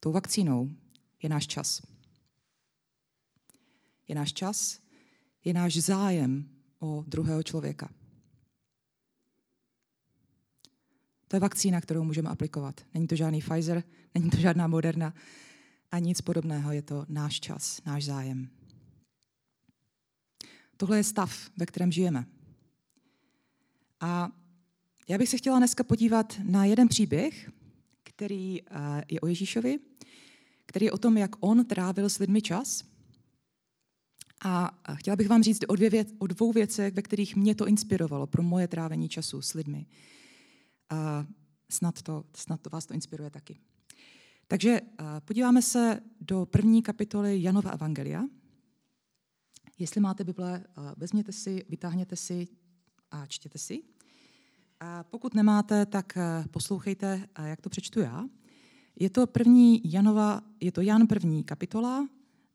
Tou vakcínou je náš čas. Je náš čas, je náš zájem o druhého člověka. To je vakcína, kterou můžeme aplikovat. Není to žádný Pfizer, není to žádná Moderna a nic podobného. Je to náš čas, náš zájem. Tohle je stav, ve kterém žijeme. A já bych se chtěla dneska podívat na jeden příběh, který eh, je o Ježíšovi, který je o tom, jak on trávil s lidmi čas. A chtěla bych vám říct o, dvě věc, o dvou věcech, ve kterých mě to inspirovalo pro moje trávení času s lidmi. A snad to, snad to vás to inspiruje taky. Takže podíváme se do první kapitoly Janova Evangelia. Jestli máte Bible, vezměte si, vytáhněte si a čtěte si. A pokud nemáte, tak poslouchejte, jak to přečtu já. Je to první Janova, je to Jan první kapitola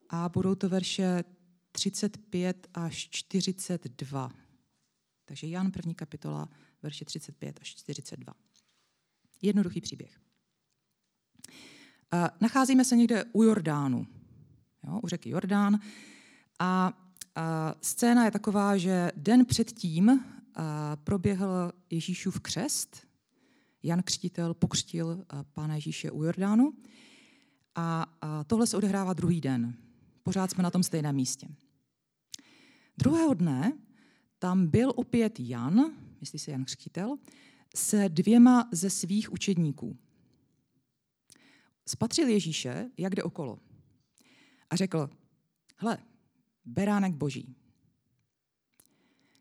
a budou to verše 35 až 42. Takže Jan první kapitola, verše 35 až 42. Jednoduchý příběh. Nacházíme se někde u Jordánu, jo, u řeky Jordán. A, a scéna je taková, že den předtím proběhl Ježíšův křest. Jan Křtitel pokřtil pána Ježíše u Jordánu. A, tohle se odehrává druhý den. Pořád jsme na tom stejném místě. Druhého dne tam byl opět Jan, myslí se Jan Křtitel, se dvěma ze svých učedníků. Spatřil Ježíše, jak jde okolo. A řekl, hle, beránek boží.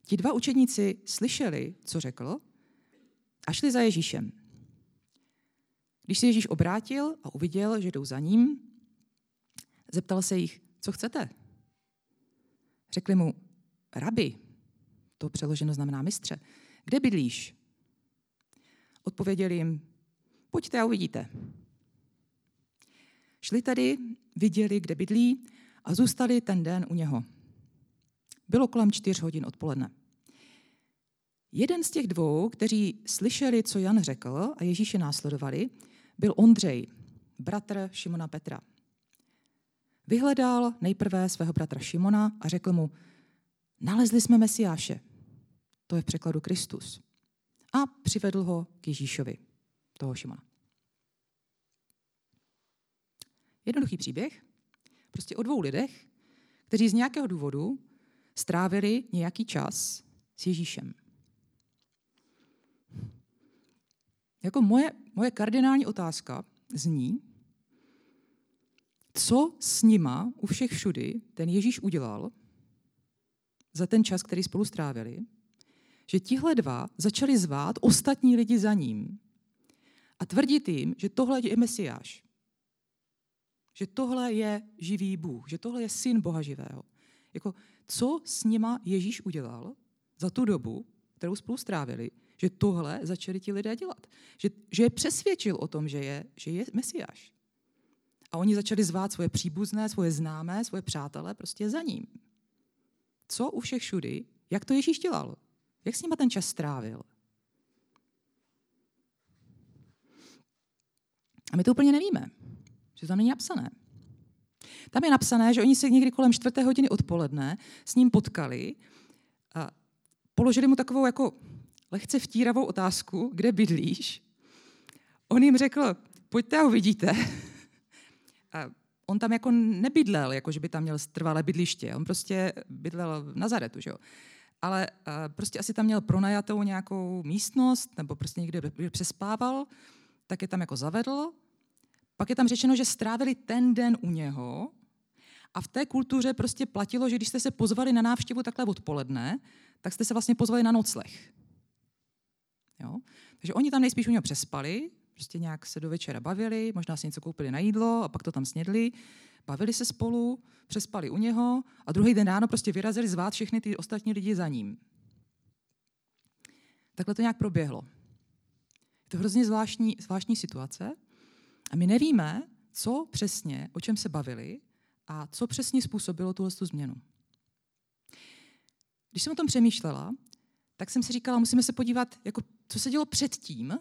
Ti dva učedníci slyšeli, co řekl, a šli za Ježíšem. Když se Ježíš obrátil a uviděl, že jdou za ním, zeptal se jich, co chcete? Řekli mu, rabi, to přeloženo znamená mistře, kde bydlíš? Odpověděli jim, pojďte a uvidíte. Šli tedy, viděli, kde bydlí a zůstali ten den u něho. Bylo kolem čtyř hodin odpoledne. Jeden z těch dvou, kteří slyšeli, co Jan řekl a Ježíše následovali, byl Ondřej, bratr Šimona Petra. Vyhledal nejprve svého bratra Šimona a řekl mu, nalezli jsme Mesiáše, to je v překladu Kristus, a přivedl ho k Ježíšovi, toho Šimona. Jednoduchý příběh, prostě o dvou lidech, kteří z nějakého důvodu strávili nějaký čas s Ježíšem. Jako moje, moje kardinální otázka zní, co s nima u všech všudy ten Ježíš udělal za ten čas, který spolu strávili, že tihle dva začali zvát ostatní lidi za ním a tvrdit jim, že tohle je Mesiáš že tohle je živý Bůh, že tohle je syn Boha živého. Jako, co s nima Ježíš udělal za tu dobu, kterou spolu strávili, že tohle začali ti lidé dělat. Že, že je přesvědčil o tom, že je, že je Mesiáš. A oni začali zvát svoje příbuzné, svoje známé, svoje přátelé prostě za ním. Co u všech všudy, jak to Ježíš dělal? Jak s nima ten čas strávil? A my to úplně nevíme že tam není napsané. Tam je napsané, že oni se někdy kolem čtvrté hodiny odpoledne s ním potkali a položili mu takovou jako lehce vtíravou otázku, kde bydlíš. On jim řekl, pojďte a uvidíte. A on tam jako nebydlel, jako že by tam měl trvalé bydliště. On prostě bydlel v Nazaretu, že jo. Ale prostě asi tam měl pronajatou nějakou místnost, nebo prostě někde přespával, tak je tam jako zavedl pak je tam řečeno, že strávili ten den u něho a v té kultuře prostě platilo, že když jste se pozvali na návštěvu takhle odpoledne, tak jste se vlastně pozvali na nocleh. Takže oni tam nejspíš u něho přespali, prostě nějak se do večera bavili, možná si něco koupili na jídlo a pak to tam snědli, bavili se spolu, přespali u něho a druhý den ráno prostě vyrazili zvát všechny ty ostatní lidi za ním. Takhle to nějak proběhlo. Je to hrozně zvláštní, zvláštní situace, a my nevíme, co přesně, o čem se bavili a co přesně způsobilo tuhle změnu. Když jsem o tom přemýšlela, tak jsem si říkala, musíme se podívat, jako, co se dělo předtím a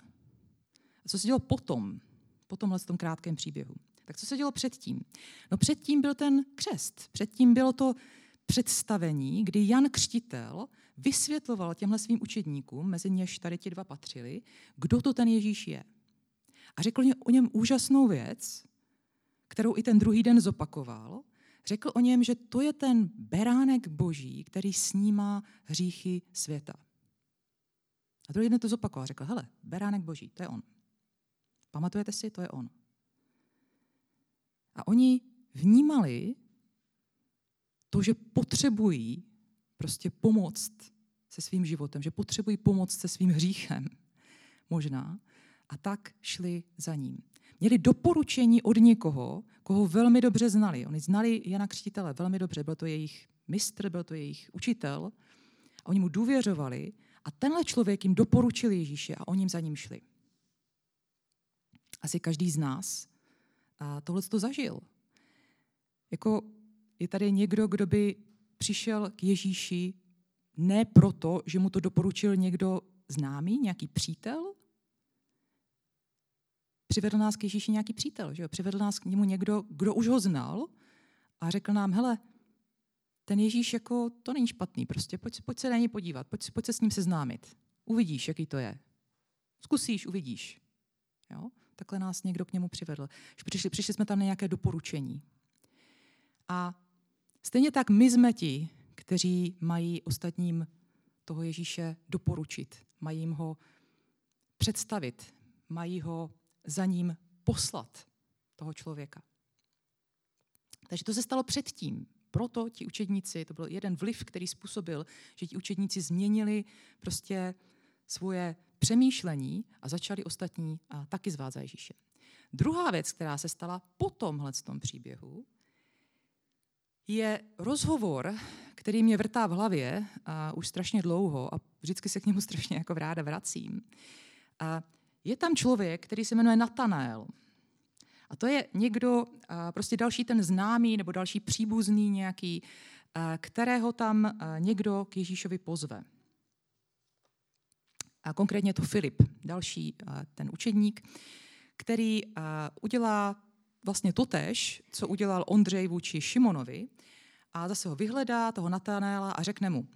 co se dělo potom, po tomhle tom krátkém příběhu. Tak co se dělo předtím? No předtím byl ten křest. Předtím bylo to představení, kdy Jan Křtitel vysvětloval těmhle svým učedníkům, mezi něž tady ti dva patřili, kdo to ten Ježíš je. A řekl o něm úžasnou věc, kterou i ten druhý den zopakoval. Řekl o něm, že to je ten beránek boží, který snímá hříchy světa. Druhý den to zopakoval. Řekl, hele, beránek boží, to je on. Pamatujete si, to je on. A oni vnímali to, že potřebují prostě pomoct se svým životem, že potřebují pomoct se svým hříchem možná, a tak šli za ním. Měli doporučení od někoho, koho velmi dobře znali. Oni znali Jana Křtitele velmi dobře, byl to jejich mistr, byl to jejich učitel. A oni mu důvěřovali a tenhle člověk jim doporučil Ježíše a oni za ním šli. Asi každý z nás tohle to zažil. Jako je tady někdo, kdo by přišel k Ježíši ne proto, že mu to doporučil někdo známý, nějaký přítel? Přivedl nás k Ježíši nějaký přítel, že jo? Přivedl nás k němu někdo, kdo už ho znal a řekl nám, hele, ten Ježíš jako, to není špatný, prostě pojď, pojď se na něj podívat, pojď, pojď se s ním seznámit. Uvidíš, jaký to je. Zkusíš, uvidíš. Jo? Takhle nás někdo k němu přivedl. Přišli, přišli jsme tam na nějaké doporučení. A stejně tak my jsme ti, kteří mají ostatním toho Ježíše doporučit, mají jim ho představit, mají ho za ním poslat, toho člověka. Takže to se stalo předtím. Proto ti učedníci, to byl jeden vliv, který způsobil, že ti učedníci změnili prostě svoje přemýšlení a začali ostatní a taky zvát za Ježíše. Druhá věc, která se stala po tomhle tom příběhu, je rozhovor, který mě vrtá v hlavě a už strašně dlouho a vždycky se k němu strašně jako ráda vracím. A je tam člověk, který se jmenuje Natanael. A to je někdo, prostě další ten známý nebo další příbuzný nějaký, kterého tam někdo k Ježíšovi pozve. A konkrétně to Filip, další ten učedník, který udělá vlastně totež, co udělal Ondřej vůči Šimonovi, a zase ho vyhledá, toho Natanéla, a řekne mu,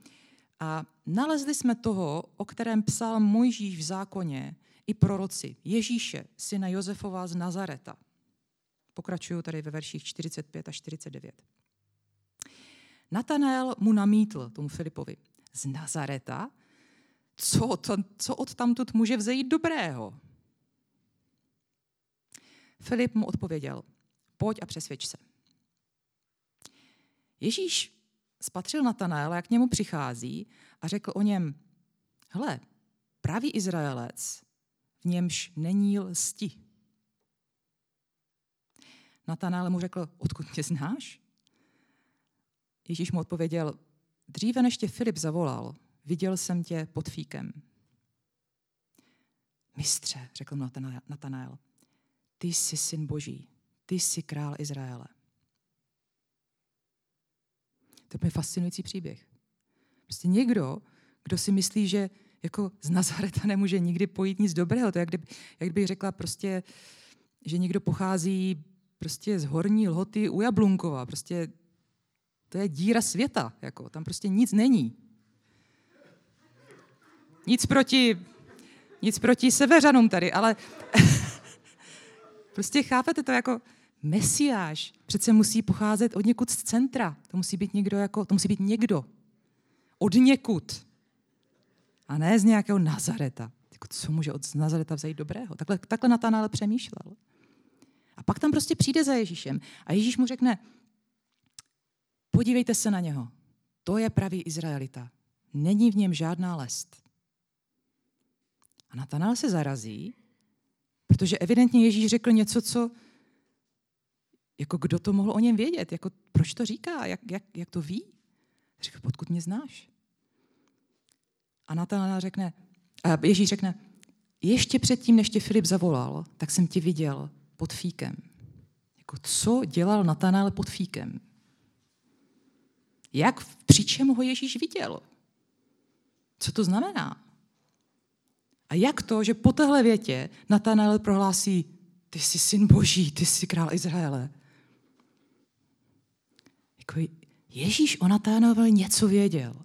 a nalezli jsme toho, o kterém psal Mojžíš v zákoně i proroci, Ježíše, syna Josefova z Nazareta. Pokračuju tady ve verších 45 a 49. Natanael mu namítl, tomu Filipovi, z Nazareta, co, to, co od tamtud může vzejít dobrého? Filip mu odpověděl, pojď a přesvědč se. Ježíš spatřil Natanaela, jak k němu přichází a řekl o něm, hle, pravý Izraelec, v němž není lsti. Natanael mu řekl, odkud tě znáš? Ježíš mu odpověděl, dříve než tě Filip zavolal, viděl jsem tě pod fíkem. Mistře, řekl Natanael, ty jsi syn boží, ty jsi král Izraele. To je fascinující příběh. Prostě někdo, kdo si myslí, že jako z Nazareta nemůže nikdy pojít nic dobrého. To je, jak kdyby, jak kdyby řekla prostě, že někdo pochází prostě z horní lhoty u Jablunkova. Prostě to je díra světa. Jako, tam prostě nic není. Nic proti, nic proti severanům tady, ale prostě chápete to jako mesiáš přece musí pocházet od někud z centra. To musí být někdo jako, to musí být někdo. Od někud. A ne z nějakého Nazareta. Jako, co může od Nazareta vzít dobrého? Takhle, takhle Natanael přemýšlel. A pak tam prostě přijde za Ježíšem a Ježíš mu řekne, podívejte se na něho. To je pravý Izraelita. Není v něm žádná lest. A Natanael se zarazí, protože evidentně Ježíš řekl něco, co jako kdo to mohl o něm vědět? Jako, proč to říká? Jak, jak, jak to ví? Řekl, podkud mě znáš? A Natanael řekne, a Ježíš řekne, ještě předtím, než tě Filip zavolal, tak jsem tě viděl pod fíkem. Jako, co dělal Natanael pod fíkem? Jak, při čem ho Ježíš viděl? Co to znamená? A jak to, že po téhle větě Natanael prohlásí, ty jsi syn boží, ty jsi král Izraele. Jako Ježíš o Natánovi něco věděl.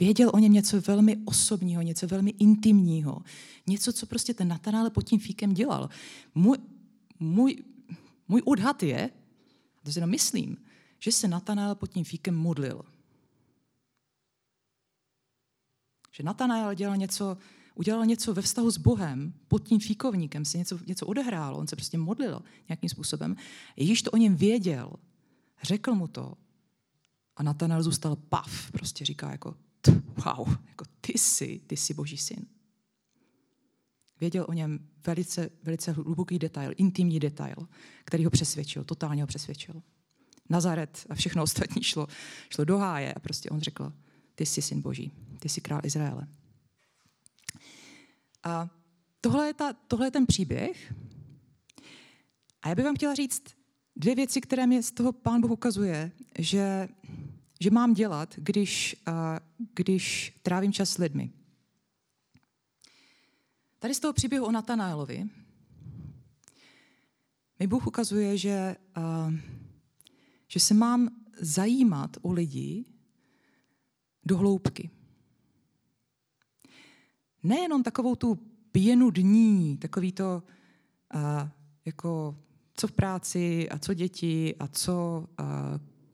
Věděl o něm něco velmi osobního, něco velmi intimního. Něco, co prostě ten Natanále pod tím fíkem dělal. Můj, můj, můj odhad je, to si myslím, že se Natanael pod tím fíkem modlil. Že Natanael dělal něco, udělal něco ve vztahu s Bohem, pod tím fíkovníkem se něco, něco odehrálo, on se prostě modlil nějakým způsobem. Ježíš to o něm věděl, řekl mu to a Natanael zůstal pav, prostě říká jako wow, jako ty jsi, ty jsi boží syn. Věděl o něm velice, velice hluboký detail, intimní detail, který ho přesvědčil, totálně ho přesvědčil. Nazaret a všechno ostatní šlo, šlo do háje a prostě on řekl, ty jsi syn boží, ty jsi král Izraele. A tohle je, ta, tohle je ten příběh. A já bych vám chtěla říct dvě věci, které mi z toho pán Bůh ukazuje, že, že mám dělat, když, když trávím čas s lidmi. Tady z toho příběhu o Natanaelovi mi Bůh ukazuje, že, že se mám zajímat o lidi do hloubky. Nejenom takovou tu pěnu dní, takový to, jako co v práci a co děti a co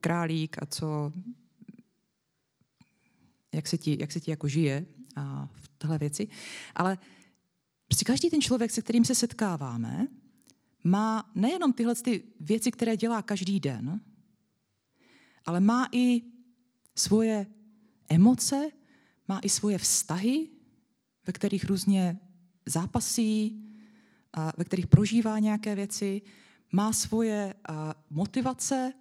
králík a co, jak se ti, jak se ti jako žije a v téhle věci, ale Prostě každý ten člověk, se kterým se setkáváme, má nejenom tyhle ty věci, které dělá každý den, ale má i svoje emoce, má i svoje vztahy, ve kterých různě zápasí, a ve kterých prožívá nějaké věci, má svoje motivace,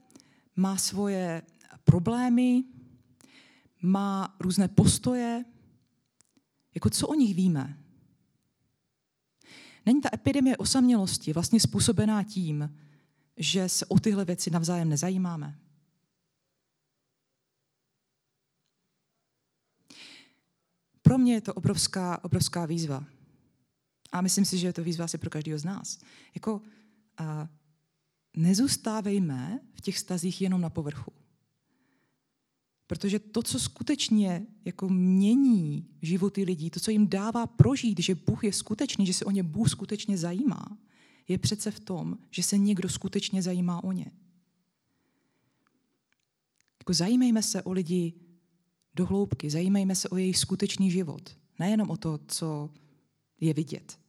má svoje problémy, má různé postoje. Jako co o nich víme? Není ta epidemie osamělosti vlastně způsobená tím, že se o tyhle věci navzájem nezajímáme? Pro mě je to obrovská, obrovská výzva. A myslím si, že je to výzva asi pro každého z nás. Jako, a nezůstávejme v těch stazích jenom na povrchu. Protože to, co skutečně jako mění životy lidí, to, co jim dává prožít, že Bůh je skutečný, že se o ně Bůh skutečně zajímá, je přece v tom, že se někdo skutečně zajímá o ně. Jako zajímejme se o lidi do hloubky, zajímejme se o jejich skutečný život. Nejenom o to, co je vidět.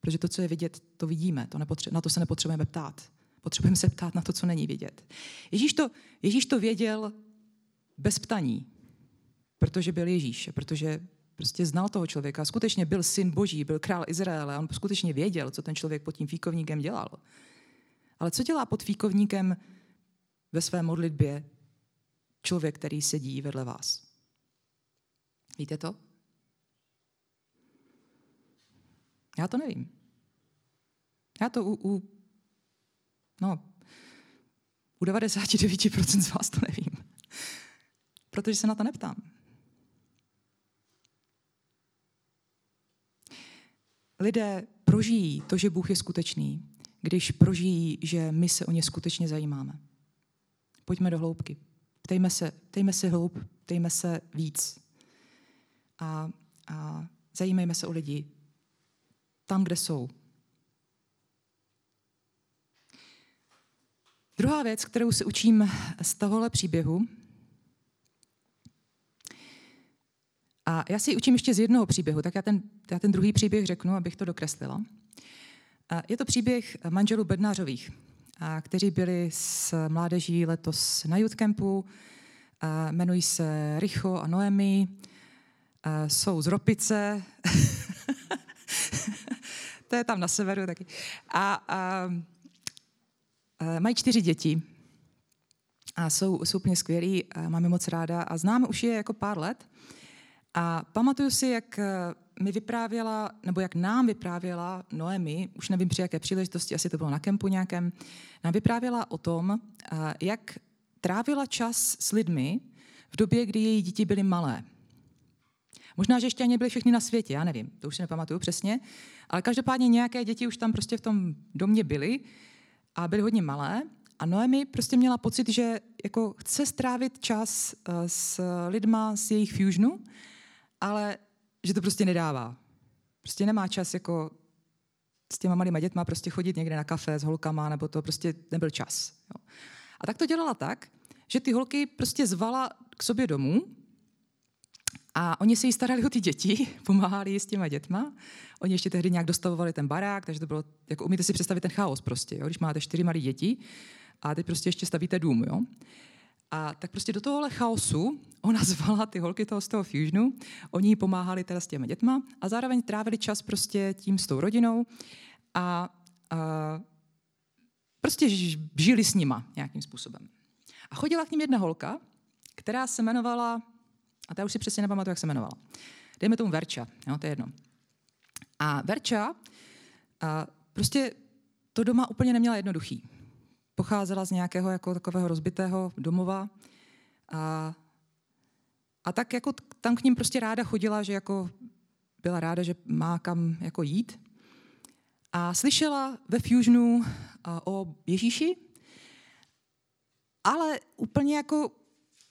Protože to, co je vidět, to vidíme, to nepotře- na to se nepotřebujeme ptát. Potřebujeme se ptát na to, co není vidět. Ježíš to, Ježíš to věděl bez ptaní, protože byl Ježíš, protože prostě znal toho člověka, skutečně byl syn boží, byl král Izraele on skutečně věděl, co ten člověk pod tím fíkovníkem dělal. Ale co dělá pod fíkovníkem ve své modlitbě člověk, který sedí vedle vás? Víte to? Já to nevím. Já to u, u no, u 99% z vás to nevím protože se na to neptám. Lidé prožijí to, že Bůh je skutečný, když prožijí, že my se o ně skutečně zajímáme. Pojďme do hloubky. Ptejme se, ptejme se hloub, ptejme se víc. A, a zajímejme se o lidi tam, kde jsou. Druhá věc, kterou se učím z tohohle příběhu, A já si učím ještě z jednoho příběhu, tak já ten, já ten druhý příběh řeknu, abych to dokreslila. Je to příběh manželů Bednářových, kteří byli s mládeží letos na Youthcampu. A jmenují se Richo a Noemi, jsou z Ropice, to je tam na severu taky. A, a, a mají čtyři děti. A jsou, jsou úplně skvělí, máme moc ráda a známe už je jako pár let. A pamatuju si, jak eh, mi vyprávěla, nebo jak nám vyprávěla Noemi, už nevím při jaké příležitosti, asi to bylo na kempu nějakém, nám vyprávěla o tom, eh, jak trávila čas s lidmi v době, kdy její děti byly malé. Možná, že ještě ani byly všechny na světě, já nevím, to už si nepamatuju přesně, ale každopádně nějaké děti už tam prostě v tom domě byly a byly hodně malé a Noemi prostě měla pocit, že jako chce strávit čas eh, s lidma z jejich fusionu, ale že to prostě nedává. Prostě nemá čas jako s těma malýma dětma prostě chodit někde na kafe s holkama, nebo to prostě nebyl čas. Jo. A tak to dělala tak, že ty holky prostě zvala k sobě domů a oni se jí starali o ty děti, pomáhali jí s těma dětma. Oni ještě tehdy nějak dostavovali ten barák, takže to bylo, jako umíte si představit ten chaos prostě, jo? když máte čtyři malé děti a teď prostě ještě stavíte dům. Jo? A tak prostě do tohohle chaosu ona zvala ty holky toho z toho fusionu, oni jí pomáhali teda s těmi dětma a zároveň trávili čas prostě tím s tou rodinou a, a prostě žili s nima nějakým způsobem. A chodila k ním jedna holka, která se jmenovala, a ta už si přesně nepamatuju, jak se jmenovala. Dejme tomu Verča, jo, to je jedno. A Verča a prostě to doma úplně neměla jednoduchý. Pocházela z nějakého jako takového rozbitého domova a, a tak jako tam k ním prostě ráda chodila, že jako byla ráda, že má kam jako jít. A slyšela ve Fusionu o Ježíši, ale úplně jako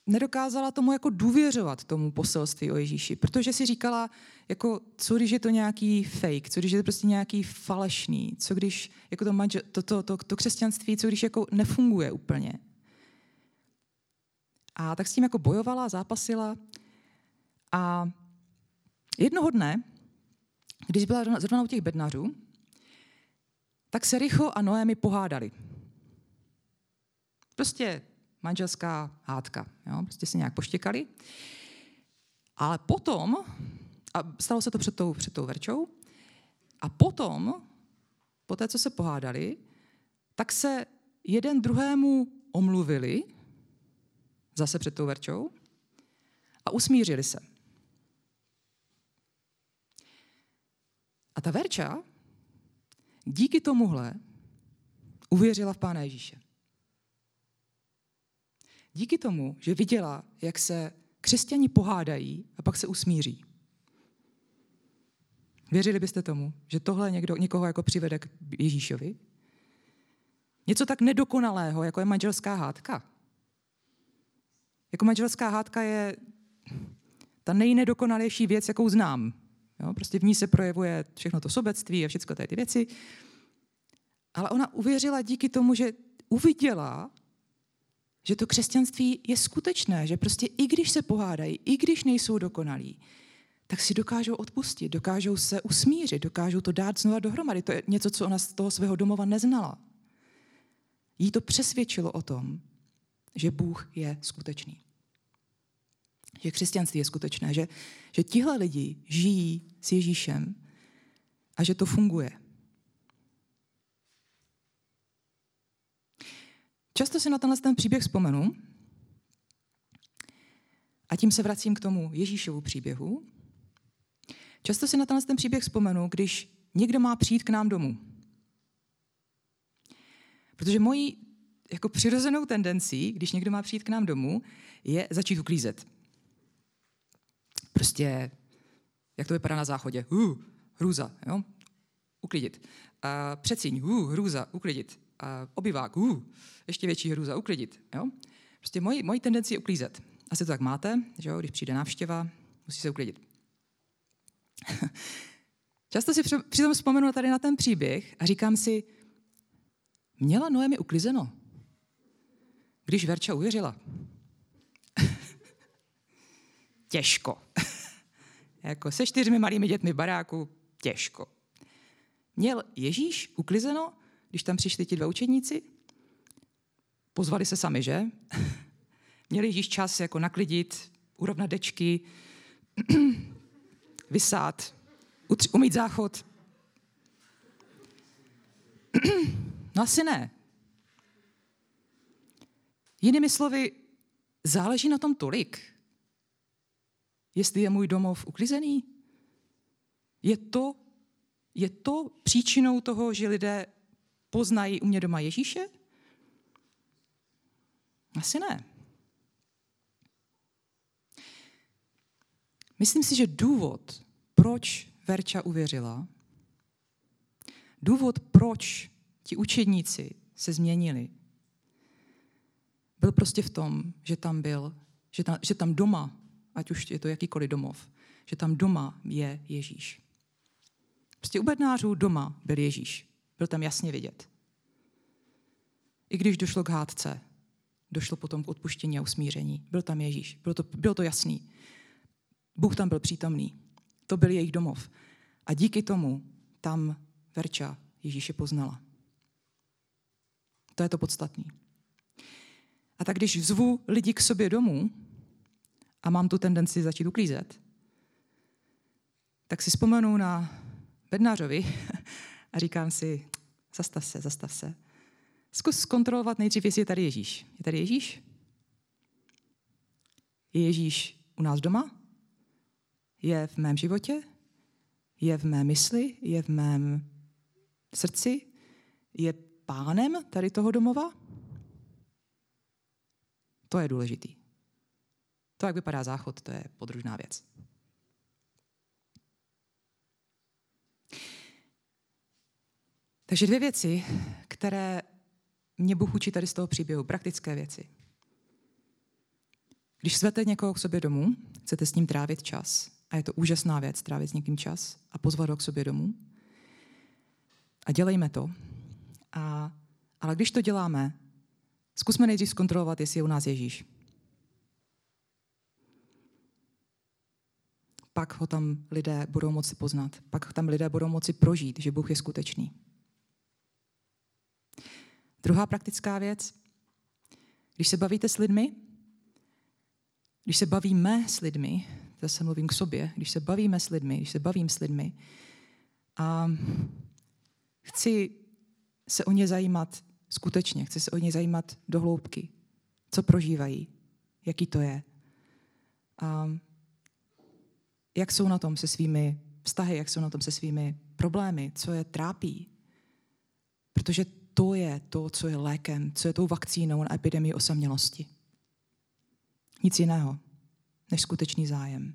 nedokázala tomu jako důvěřovat tomu poselství o Ježíši, protože si říkala, jako, co když je to nějaký fake, co když je to prostě nějaký falešný, co když jako to, manžel, to, to, to, to křesťanství, co když jako nefunguje úplně. A tak s tím jako bojovala, zápasila a jednoho dne, když byla zrovna u těch bednařů, tak se Richo a Noémi pohádali. Prostě manželská hádka. Jo? Prostě se nějak poštěkali. Ale potom, a stalo se to před tou, před tou Verčou, a potom, po té, co se pohádali, tak se jeden druhému omluvili, zase před tou Verčou, a usmířili se. A ta Verča díky tomuhle uvěřila v Pána Ježíše. Díky tomu, že viděla, jak se křesťani pohádají a pak se usmíří. Věřili byste tomu, že tohle někdo, někoho jako přivede k Ježíšovi? Něco tak nedokonalého, jako je manželská hádka. Jako manželská hádka je ta nejnedokonalější věc, jakou znám. Jo? Prostě v ní se projevuje všechno to sobectví a všechno ty věci. Ale ona uvěřila díky tomu, že uviděla, že to křesťanství je skutečné, že prostě i když se pohádají, i když nejsou dokonalí, tak si dokážou odpustit, dokážou se usmířit, dokážou to dát znova dohromady. To je něco, co ona z toho svého domova neznala. Jí to přesvědčilo o tom, že Bůh je skutečný. Že křesťanství je skutečné, že, že tihle lidi žijí s Ježíšem a že to funguje. Často si na tenhle ten příběh vzpomenu a tím se vracím k tomu Ježíšovu příběhu. Často si na tenhle ten příběh vzpomenu, když někdo má přijít k nám domů. Protože mojí jako přirozenou tendencí, když někdo má přijít k nám domů, je začít uklízet. Prostě, jak to vypadá na záchodě. Uh, hrůza, jo? Uklidit. Uh, přecíň, uh, hrůza, uklidit a obyvák, uh, ještě větší hrůza, uklidit. Jo? Prostě mojí, mojí tendenci je uklízet. Asi to tak máte, že jo? když přijde návštěva, musí se uklidit. Často si přitom vzpomenu tady na ten příběh a říkám si, měla Noemi uklizeno, když Verča uvěřila. těžko. jako se čtyřmi malými dětmi v baráku, těžko. Měl Ježíš uklizeno, když tam přišli ti dva učedníci, pozvali se sami, že? Měli již čas jako naklidit, urovnat dečky, vysát, umít záchod. no asi ne. Jinými slovy, záleží na tom tolik, jestli je můj domov uklizený. Je to, je to příčinou toho, že lidé poznají u mě doma Ježíše? Asi ne. Myslím si, že důvod, proč Verča uvěřila, důvod, proč ti učedníci se změnili, byl prostě v tom, že tam byl, že tam, že tam doma, ať už je to jakýkoliv domov, že tam doma je Ježíš. Prostě u bednářů doma byl Ježíš. Byl tam jasně vidět. I když došlo k hádce, došlo potom k odpuštění a usmíření. Byl tam Ježíš. Bylo to, bylo to jasný. Bůh tam byl přítomný. To byl jejich domov. A díky tomu tam Verča Ježíše poznala. To je to podstatné. A tak když zvu lidi k sobě domů a mám tu tendenci začít uklízet, tak si vzpomenu na bednářovi a říkám si, zastav se, zastav se. Zkus zkontrolovat nejdřív, jestli je tady Ježíš. Je tady Ježíš? Je Ježíš u nás doma? Je v mém životě? Je v mé mysli? Je v mém srdci? Je pánem tady toho domova? To je důležitý. To, jak vypadá záchod, to je podružná věc. Takže dvě věci, které mě Bůh učí tady z toho příběhu, praktické věci. Když svete někoho k sobě domů, chcete s ním trávit čas, a je to úžasná věc, trávit s někým čas a pozvat ho k sobě domů, a dělejme to. A, ale když to děláme, zkusme nejdřív zkontrolovat, jestli je u nás Ježíš. Pak ho tam lidé budou moci poznat. Pak tam lidé budou moci prožít, že Bůh je skutečný. Druhá praktická věc. Když se bavíte s lidmi, když se bavíme s lidmi, zase mluvím k sobě, když se bavíme s lidmi, když se bavím s lidmi a chci se o ně zajímat skutečně, chci se o ně zajímat do hloubky, co prožívají, jaký to je. A jak jsou na tom se svými vztahy, jak jsou na tom se svými problémy, co je trápí. Protože to je to, co je lékem, co je tou vakcínou na epidemii osamělosti. Nic jiného než skutečný zájem.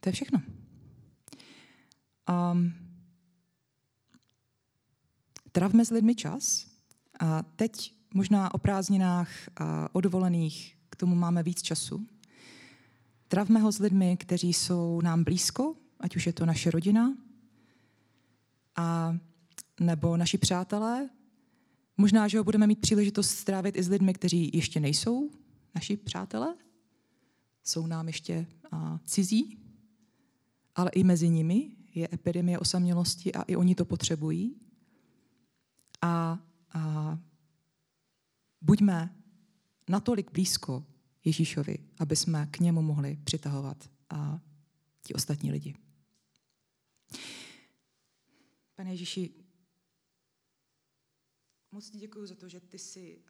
To je všechno. Um, travme s lidmi čas. A teď možná o prázdninách a o dovolených k tomu máme víc času. Travme ho s lidmi, kteří jsou nám blízko, ať už je to naše rodina, a nebo naši přátelé. Možná, že ho budeme mít příležitost strávit i s lidmi, kteří ještě nejsou naši přátelé, jsou nám ještě a, cizí, ale i mezi nimi je epidemie osamělosti a i oni to potřebují. A, a buďme natolik blízko Ježíšovi, aby jsme k němu mohli přitahovat a ti ostatní lidi. Pane Ježíši, moc ti děkuji za to, že ty jsi